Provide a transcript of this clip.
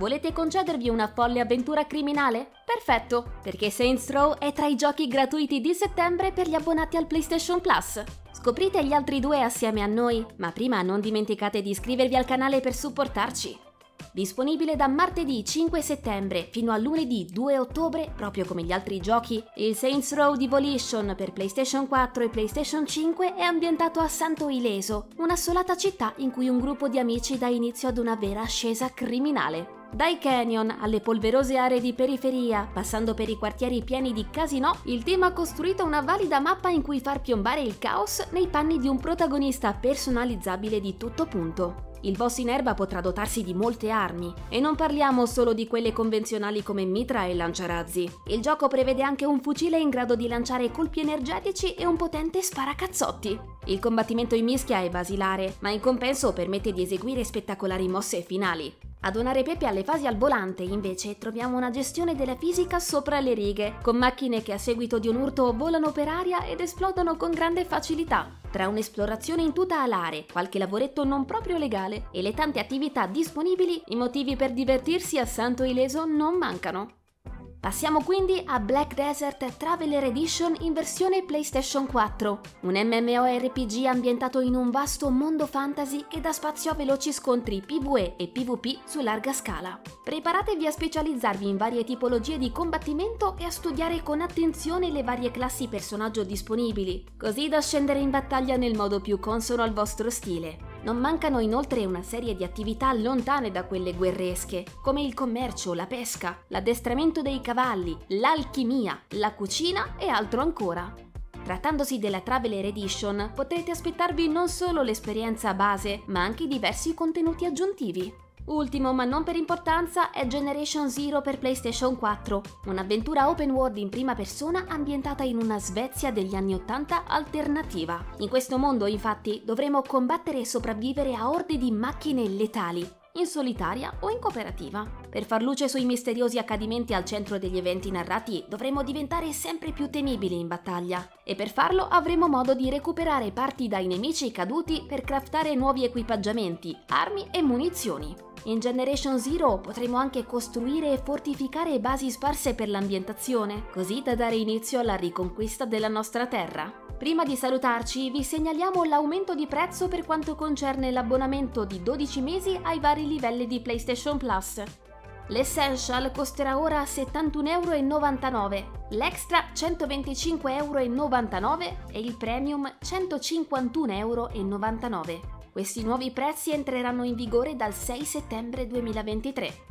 Volete concedervi una folle avventura criminale? Perfetto, perché Saints Row è tra i giochi gratuiti di settembre per gli abbonati al PlayStation Plus. Scoprite gli altri due assieme a noi, ma prima non dimenticate di iscrivervi al canale per supportarci. Disponibile da martedì 5 settembre fino a lunedì 2 ottobre, proprio come gli altri giochi, il Saints Row Devolution per PlayStation 4 e PlayStation 5 è ambientato a Santo Ileso, un'assolata città in cui un gruppo di amici dà inizio ad una vera ascesa criminale. Dai canyon alle polverose aree di periferia, passando per i quartieri pieni di casino, il team ha costruito una valida mappa in cui far piombare il caos nei panni di un protagonista personalizzabile di tutto punto. Il boss in erba potrà dotarsi di molte armi, e non parliamo solo di quelle convenzionali come mitra e lanciarazzi. Il gioco prevede anche un fucile in grado di lanciare colpi energetici e un potente sparacazzotti. Il combattimento in mischia è basilare, ma in compenso permette di eseguire spettacolari mosse finali. A donare pepe alle fasi al volante, invece, troviamo una gestione della fisica sopra le righe, con macchine che a seguito di un urto volano per aria ed esplodono con grande facilità. Tra un'esplorazione in tuta alare, qualche lavoretto non proprio legale e le tante attività disponibili, i motivi per divertirsi a Santo Ileso non mancano. Passiamo quindi a Black Desert Traveler Edition in versione PlayStation 4, un MMORPG ambientato in un vasto mondo fantasy che dà spazio a veloci scontri PvE e PvP su larga scala. Preparatevi a specializzarvi in varie tipologie di combattimento e a studiare con attenzione le varie classi personaggio disponibili, così da scendere in battaglia nel modo più consono al vostro stile. Non mancano inoltre una serie di attività lontane da quelle guerresche, come il commercio, la pesca, l'addestramento dei cavalli, l'alchimia, la cucina e altro ancora. Trattandosi della Traveler Edition, potrete aspettarvi non solo l'esperienza base, ma anche diversi contenuti aggiuntivi. Ultimo, ma non per importanza, è Generation Zero per PlayStation 4, un'avventura open world in prima persona ambientata in una Svezia degli anni 80 alternativa. In questo mondo, infatti, dovremo combattere e sopravvivere a orde di macchine letali, in solitaria o in cooperativa. Per far luce sui misteriosi accadimenti al centro degli eventi narrati dovremo diventare sempre più temibili in battaglia e per farlo avremo modo di recuperare parti dai nemici caduti per craftare nuovi equipaggiamenti, armi e munizioni. In Generation Zero potremo anche costruire e fortificare basi sparse per l'ambientazione, così da dare inizio alla riconquista della nostra terra. Prima di salutarci vi segnaliamo l'aumento di prezzo per quanto concerne l'abbonamento di 12 mesi ai vari livelli di PlayStation Plus. L'Essential costerà ora 71,99€, l'Extra 125,99€ e il Premium 151,99€. Questi nuovi prezzi entreranno in vigore dal 6 settembre 2023.